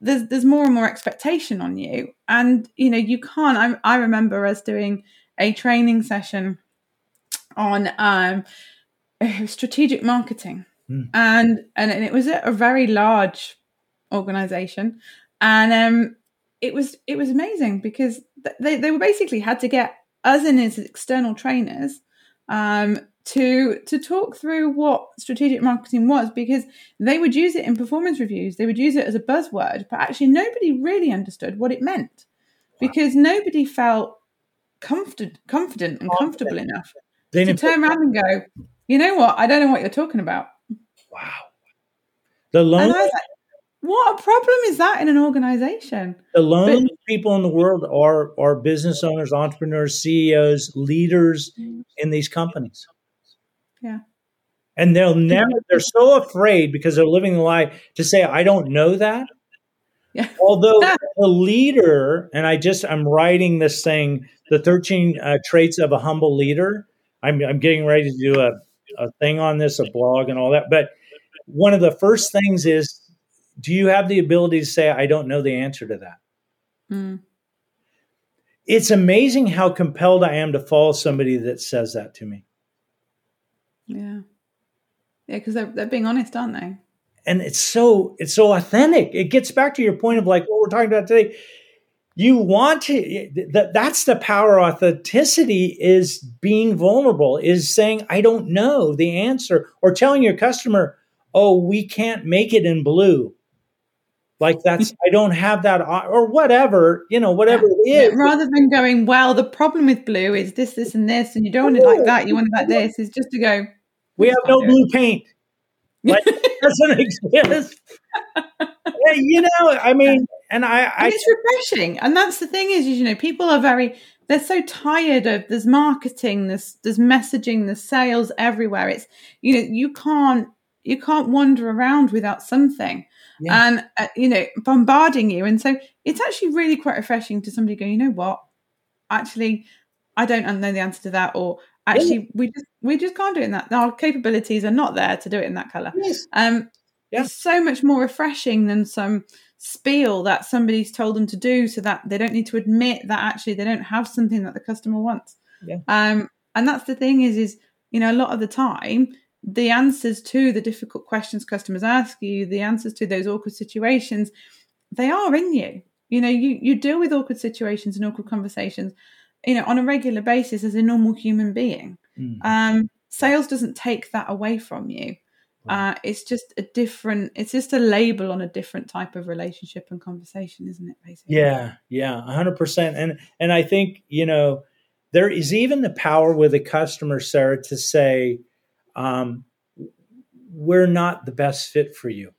there's there's more and more expectation on you. And you know you can't i, I remember us doing a training session on um strategic marketing. Mm. and, and and it was a very large organization. And um, it was it was amazing because they they were basically had to get us in as external trainers um, to to talk through what strategic marketing was because they would use it in performance reviews. They would use it as a buzzword but actually nobody really understood what it meant because nobody felt confident confident and comfortable enough to turn around and go you know what? I don't know what you're talking about. Wow. The lonely, what a problem is that in an organization? The loneliest but, people in the world are are business owners, entrepreneurs, CEOs, leaders mm. in these companies. Yeah. And they'll never, they're so afraid because they're living the lie to say, I don't know that. Yeah. Although the leader, and I just, I'm writing this thing, the 13 uh, traits of a humble leader. I'm, I'm getting ready to do a, a thing on this, a blog and all that. But one of the first things is do you have the ability to say, I don't know the answer to that? Mm. It's amazing how compelled I am to follow somebody that says that to me. Yeah. Yeah, because they're, they're being honest, aren't they? And it's so it's so authentic. It gets back to your point of like what we're talking about today. You want to that that's the power authenticity is being vulnerable, is saying, I don't know the answer, or telling your customer, oh, we can't make it in blue like that's i don't have that or whatever you know whatever yeah. it is. rather than going well the problem with blue is this this and this and you don't want it like that you want it like this is just to go we have no blue it. paint. Like doesn't exist. Yeah, you know i mean and i, I and it's refreshing and that's the thing is you know people are very they're so tired of there's marketing there's there's messaging there's sales everywhere. It's you know you can't you can't wander around without something yeah. and uh, you know bombarding you and so it's actually really quite refreshing to somebody go you know what actually i don't know the answer to that or actually yeah. we just we just can't do it in that our capabilities are not there to do it in that color yes. um yeah. it's so much more refreshing than some spiel that somebody's told them to do so that they don't need to admit that actually they don't have something that the customer wants yeah. um and that's the thing is is you know a lot of the time the answers to the difficult questions customers ask you, the answers to those awkward situations, they are in you. You know, you, you deal with awkward situations and awkward conversations, you know, on a regular basis as a normal human being. Mm. Um, sales doesn't take that away from you. Uh, it's just a different, it's just a label on a different type of relationship and conversation, isn't it? Basically. Yeah, yeah, hundred percent. And and I think you know there is even the power with a customer, Sarah, to say, um, we're not the best fit for you.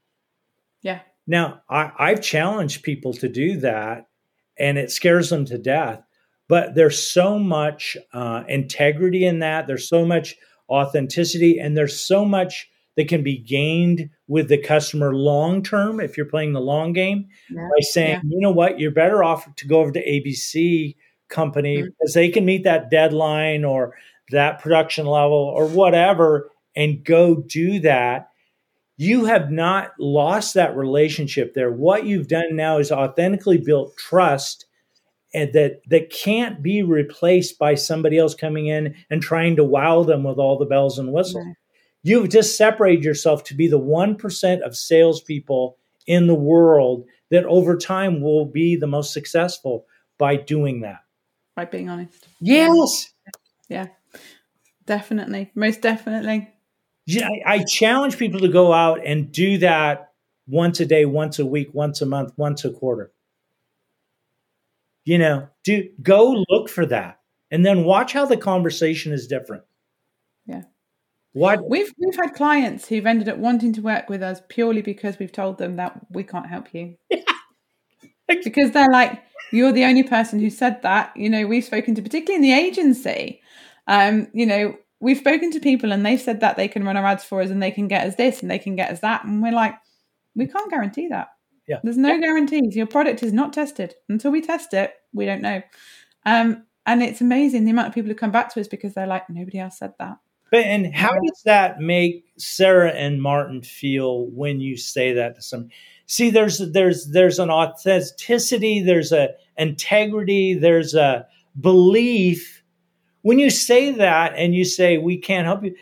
Yeah. Now, I, I've challenged people to do that, and it scares them to death. But there's so much uh, integrity in that. There's so much authenticity, and there's so much that can be gained with the customer long term if you're playing the long game yeah. by saying, yeah. you know what, you're better off to go over to ABC company mm-hmm. because they can meet that deadline or that production level or whatever and go do that, you have not lost that relationship there. What you've done now is authentically built trust and that that can't be replaced by somebody else coming in and trying to wow them with all the bells and whistles. Right. You've just separated yourself to be the one percent of salespeople in the world that over time will be the most successful by doing that. By being honest. Yes. Yeah. Definitely. Most definitely. Yeah, I, I challenge people to go out and do that once a day, once a week, once a month, once a quarter. You know, do go look for that and then watch how the conversation is different. Yeah. What we've we've had clients who've ended up wanting to work with us purely because we've told them that we can't help you. Yeah. because they're like, you're the only person who said that. You know, we've spoken to particularly in the agency um, you know, we've spoken to people and they've said that they can run our ads for us and they can get us this and they can get us that. And we're like, we can't guarantee that. Yeah. There's no guarantees. Your product is not tested. Until we test it, we don't know. Um, and it's amazing the amount of people who come back to us because they're like, nobody else said that. But and how does that make Sarah and Martin feel when you say that to some? See, there's there's there's an authenticity, there's a integrity, there's a belief when you say that and you say we can't help you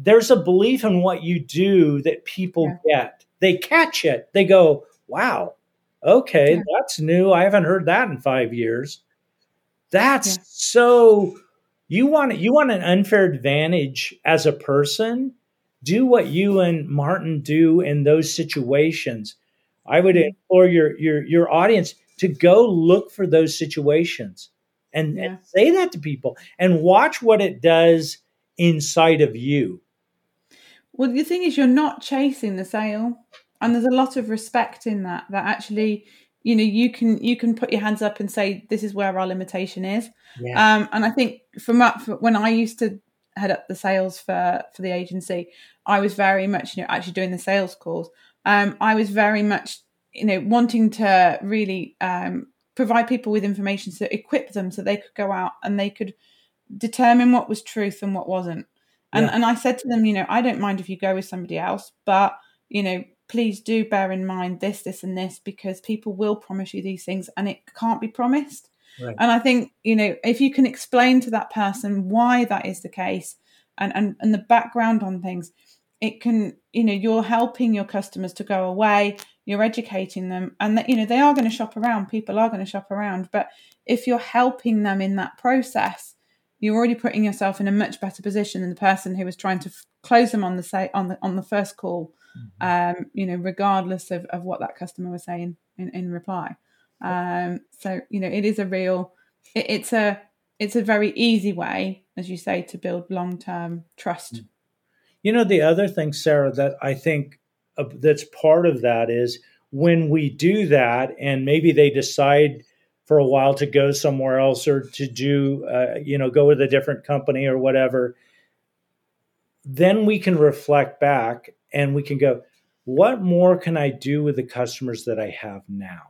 there's a belief in what you do that people yeah. get they catch it they go wow okay yeah. that's new i haven't heard that in five years that's yeah. so you want you want an unfair advantage as a person do what you and martin do in those situations i would mm-hmm. implore your your your audience to go look for those situations and, yeah. and say that to people and watch what it does inside of you. Well, the thing is, you're not chasing the sale, and there's a lot of respect in that. That actually, you know, you can you can put your hands up and say, "This is where our limitation is." Yeah. Um, and I think from, from when I used to head up the sales for for the agency, I was very much you know actually doing the sales calls. Um, I was very much you know wanting to really um, provide people with information to equip them so they could go out and they could determine what was truth and what wasn't. And yeah. and I said to them, you know, I don't mind if you go with somebody else, but you know, please do bear in mind this, this, and this because people will promise you these things and it can't be promised. Right. And I think, you know, if you can explain to that person why that is the case and, and, and the background on things, it can, you know, you're helping your customers to go away, you're educating them, and that, you know, they are going to shop around, people are going to shop around. But if you're helping them in that process, you're already putting yourself in a much better position than the person who was trying to f- close them on the say on the on the first call mm-hmm. um, you know regardless of, of what that customer was saying in, in reply um, so you know it is a real it, it's a it's a very easy way as you say to build long-term trust mm. you know the other thing sarah that i think that's part of that is when we do that and maybe they decide for a while to go somewhere else or to do, uh, you know, go with a different company or whatever, then we can reflect back and we can go, what more can I do with the customers that I have now?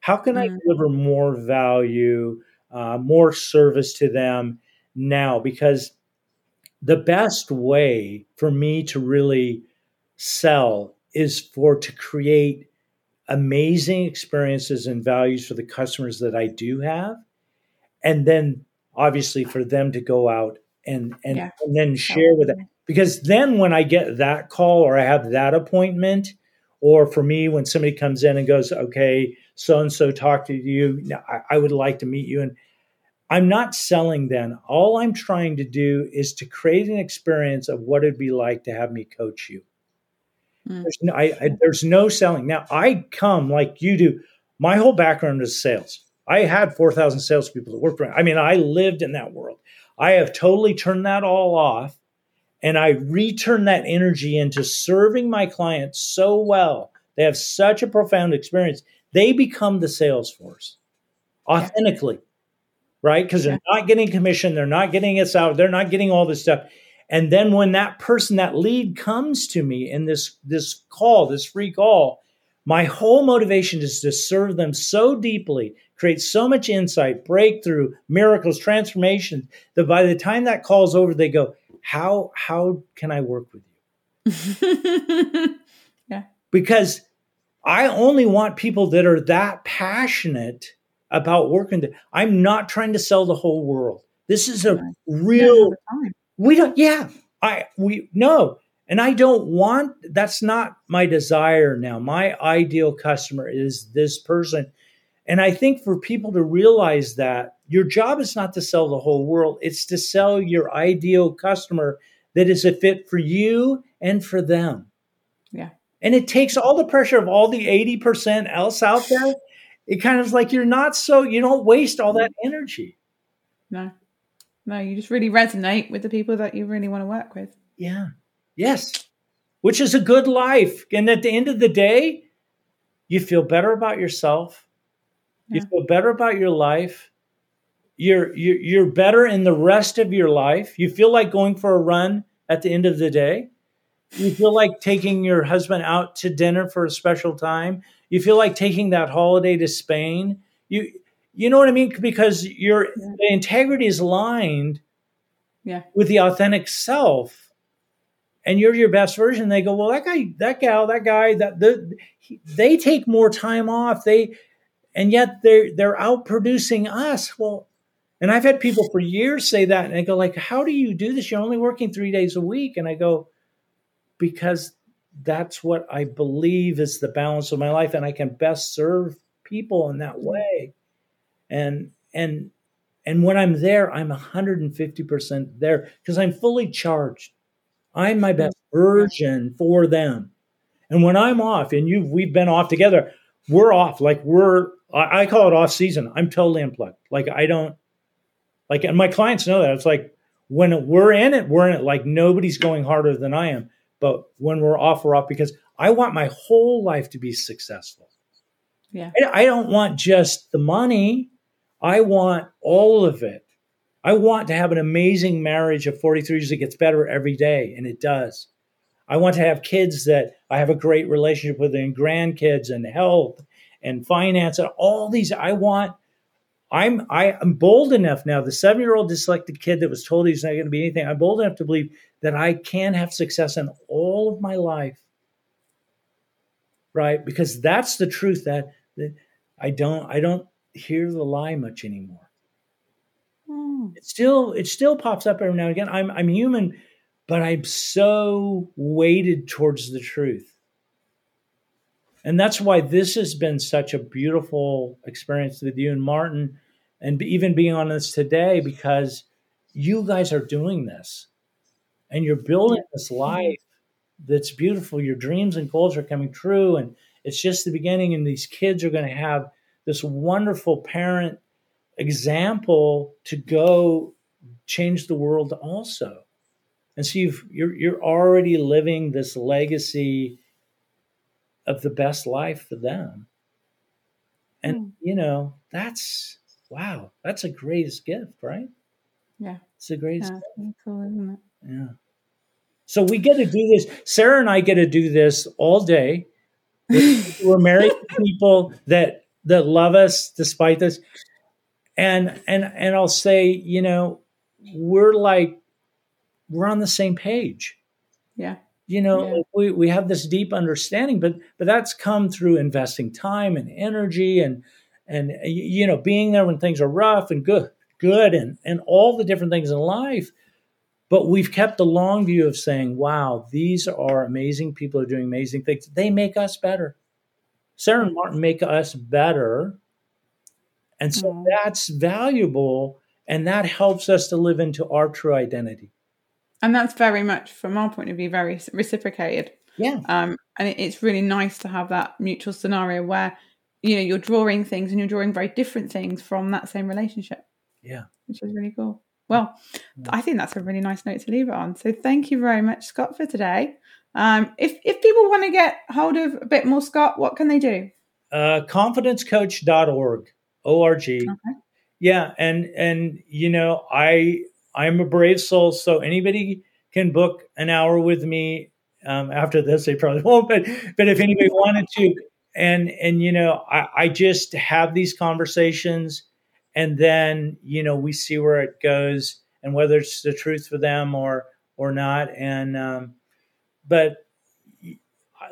How can mm-hmm. I deliver more value, uh, more service to them now? Because the best way for me to really sell is for to create amazing experiences and values for the customers that I do have. And then obviously for them to go out and and, yeah. and then share with it. Because then when I get that call or I have that appointment, or for me, when somebody comes in and goes, okay, so and so talked to you, I, I would like to meet you. And I'm not selling then. All I'm trying to do is to create an experience of what it'd be like to have me coach you. Mm. There's, no, I, I, there's no selling. Now, I come like you do. My whole background is sales. I had 4,000 salespeople that worked for me. I mean, I lived in that world. I have totally turned that all off and I return that energy into serving my clients so well. They have such a profound experience. They become the sales force authentically, yeah. right? Because they're not getting commission, they're not getting us out, they're not getting all this stuff. And then when that person, that lead comes to me in this, this call, this free call, my whole motivation is to serve them so deeply, create so much insight, breakthrough, miracles, transformation that by the time that call's over, they go, How how can I work with you? yeah. Because I only want people that are that passionate about working. I'm not trying to sell the whole world. This is a real we don't, yeah, I, we, no. And I don't want, that's not my desire now. My ideal customer is this person. And I think for people to realize that your job is not to sell the whole world, it's to sell your ideal customer that is a fit for you and for them. Yeah. And it takes all the pressure of all the 80% else out there. It kind of is like you're not so, you don't waste all that energy. No. No, you just really resonate with the people that you really want to work with. Yeah. Yes. Which is a good life. And at the end of the day, you feel better about yourself. Yeah. You feel better about your life. You're, you're you're better in the rest of your life. You feel like going for a run at the end of the day. You feel like taking your husband out to dinner for a special time. You feel like taking that holiday to Spain. You you know what I mean? Because your yeah. integrity is aligned yeah. with the authentic self, and you're your best version. They go, well, that guy, that gal, that guy, that the, they take more time off. They and yet they're they're out producing us. Well, and I've had people for years say that, and I go like, how do you do this? You're only working three days a week, and I go because that's what I believe is the balance of my life, and I can best serve people in that way and and and when i'm there i'm 150% there because i'm fully charged. I'm my best mm-hmm. version for them. And when i'm off and you've we've been off together we're off like we're i call it off season i'm totally unplugged. Like i don't like and my clients know that. It's like when we're in it we're in it. Like nobody's going harder than i am. But when we're off we're off because i want my whole life to be successful. Yeah. I don't want just the money I want all of it I want to have an amazing marriage of 43 years that gets better every day, and it does. I want to have kids that I have a great relationship with, and grandkids, and health, and finance, and all these. I want. I'm I am bold enough now. The seven year old dyslexic kid that was told he's not going to be anything. I'm bold enough to believe that I can have success in all of my life. Right, because that's the truth that, that I don't I don't hear the lie much anymore. Mm. It still it still pops up every now and again. I'm I'm human, but I'm so weighted towards the truth. And that's why this has been such a beautiful experience with you and Martin, and even being on this today, because you guys are doing this and you're building this life that's beautiful. Your dreams and goals are coming true. And it's just the beginning. And these kids are going to have this wonderful parent example to go change the world also. And so you've, you're you're already living this legacy of the best life for them. And mm. you know, that's wow, that's a greatest gift, right? Yeah. It's the greatest yeah, cool, isn't it? Yeah. So we get to do this. Sarah and I get to do this all day. We're married people that that love us despite this and and and I'll say, you know, we're like we're on the same page. Yeah. You know, yeah. we, we have this deep understanding, but but that's come through investing time and energy and and you know, being there when things are rough and good good and and all the different things in life. But we've kept the long view of saying, wow, these are amazing people are doing amazing things. They make us better. Sarah and Martin make us better and so mm. that's valuable and that helps us to live into our true identity. And that's very much, from our point of view, very reciprocated. Yeah. Um, and it's really nice to have that mutual scenario where, you know, you're drawing things and you're drawing very different things from that same relationship. Yeah. Which is really cool. Well, yeah. I think that's a really nice note to leave it on. So thank you very much, Scott, for today. Um, if, if people want to get hold of a bit more Scott, what can they do? Uh, confidencecoach.org org. Okay. Yeah, and and you know I I'm a brave soul, so anybody can book an hour with me. Um, after this, they probably won't, but but if anybody wanted to, and and you know I, I just have these conversations, and then you know we see where it goes and whether it's the truth for them or or not, and um, but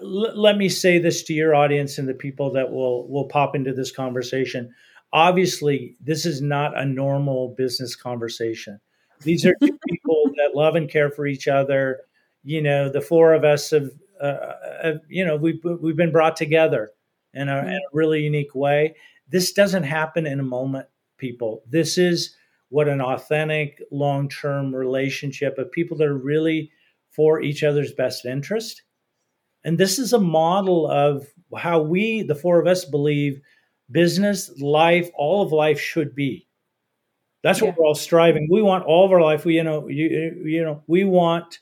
let me say this to your audience and the people that will will pop into this conversation. Obviously this is not a normal business conversation. These are two people that love and care for each other. You know the four of us have, uh, have you know we've, we've been brought together in a, in a really unique way. This doesn't happen in a moment people. This is what an authentic long-term relationship of people that are really for each other's best interest and this is a model of how we the four of us believe business, life, all of life should be. That's what we're all striving. We want all of our life. We, you know, you, you know, we want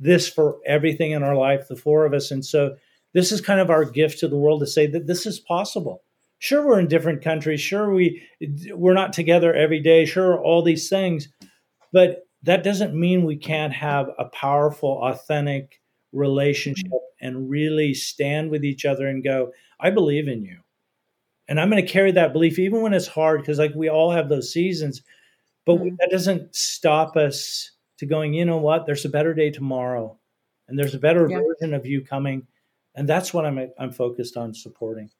this for everything in our life, the four of us. And so this is kind of our gift to the world to say that this is possible. Sure, we're in different countries. Sure, we we're not together every day. Sure, all these things, but that doesn't mean we can't have a powerful, authentic relationship mm-hmm. and really stand with each other and go, "I believe in you." and i'm going to carry that belief even when it's hard because like we all have those seasons but mm-hmm. that doesn't stop us to going you know what there's a better day tomorrow and there's a better yeah. version of you coming and that's what i'm i'm focused on supporting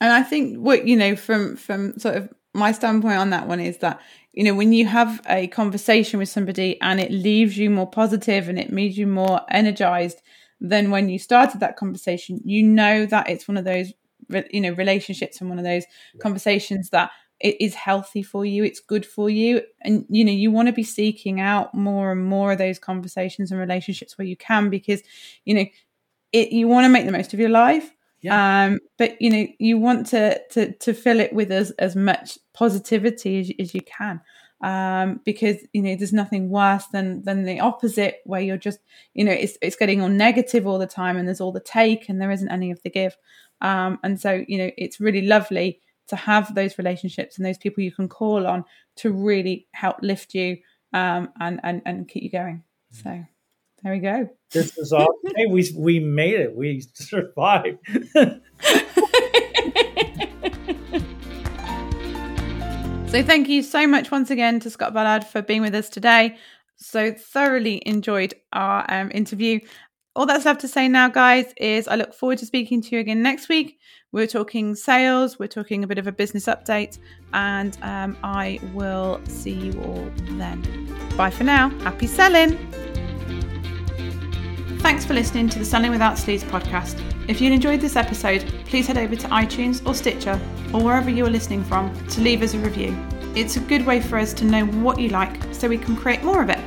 and i think what you know from from sort of my standpoint on that one is that you know when you have a conversation with somebody and it leaves you more positive and it makes you more energized than when you started that conversation you know that it's one of those you know relationships and one of those conversations that it is healthy for you it's good for you and you know you want to be seeking out more and more of those conversations and relationships where you can because you know it you want to make the most of your life yeah. um but you know you want to to to fill it with as as much positivity as, as you can um, because you know there's nothing worse than than the opposite where you're just you know it's it's getting all negative all the time and there's all the take and there isn't any of the give um, and so, you know, it's really lovely to have those relationships and those people you can call on to really help lift you um, and, and, and keep you going. So there we go. This is awesome. hey, we, we made it. We survived. so thank you so much once again to Scott Ballard for being with us today. So thoroughly enjoyed our um, interview. All that's left to say now, guys, is I look forward to speaking to you again next week. We're talking sales, we're talking a bit of a business update, and um, I will see you all then. Bye for now. Happy selling. Thanks for listening to the Selling Without Sleaze podcast. If you enjoyed this episode, please head over to iTunes or Stitcher or wherever you are listening from to leave us a review. It's a good way for us to know what you like so we can create more of it.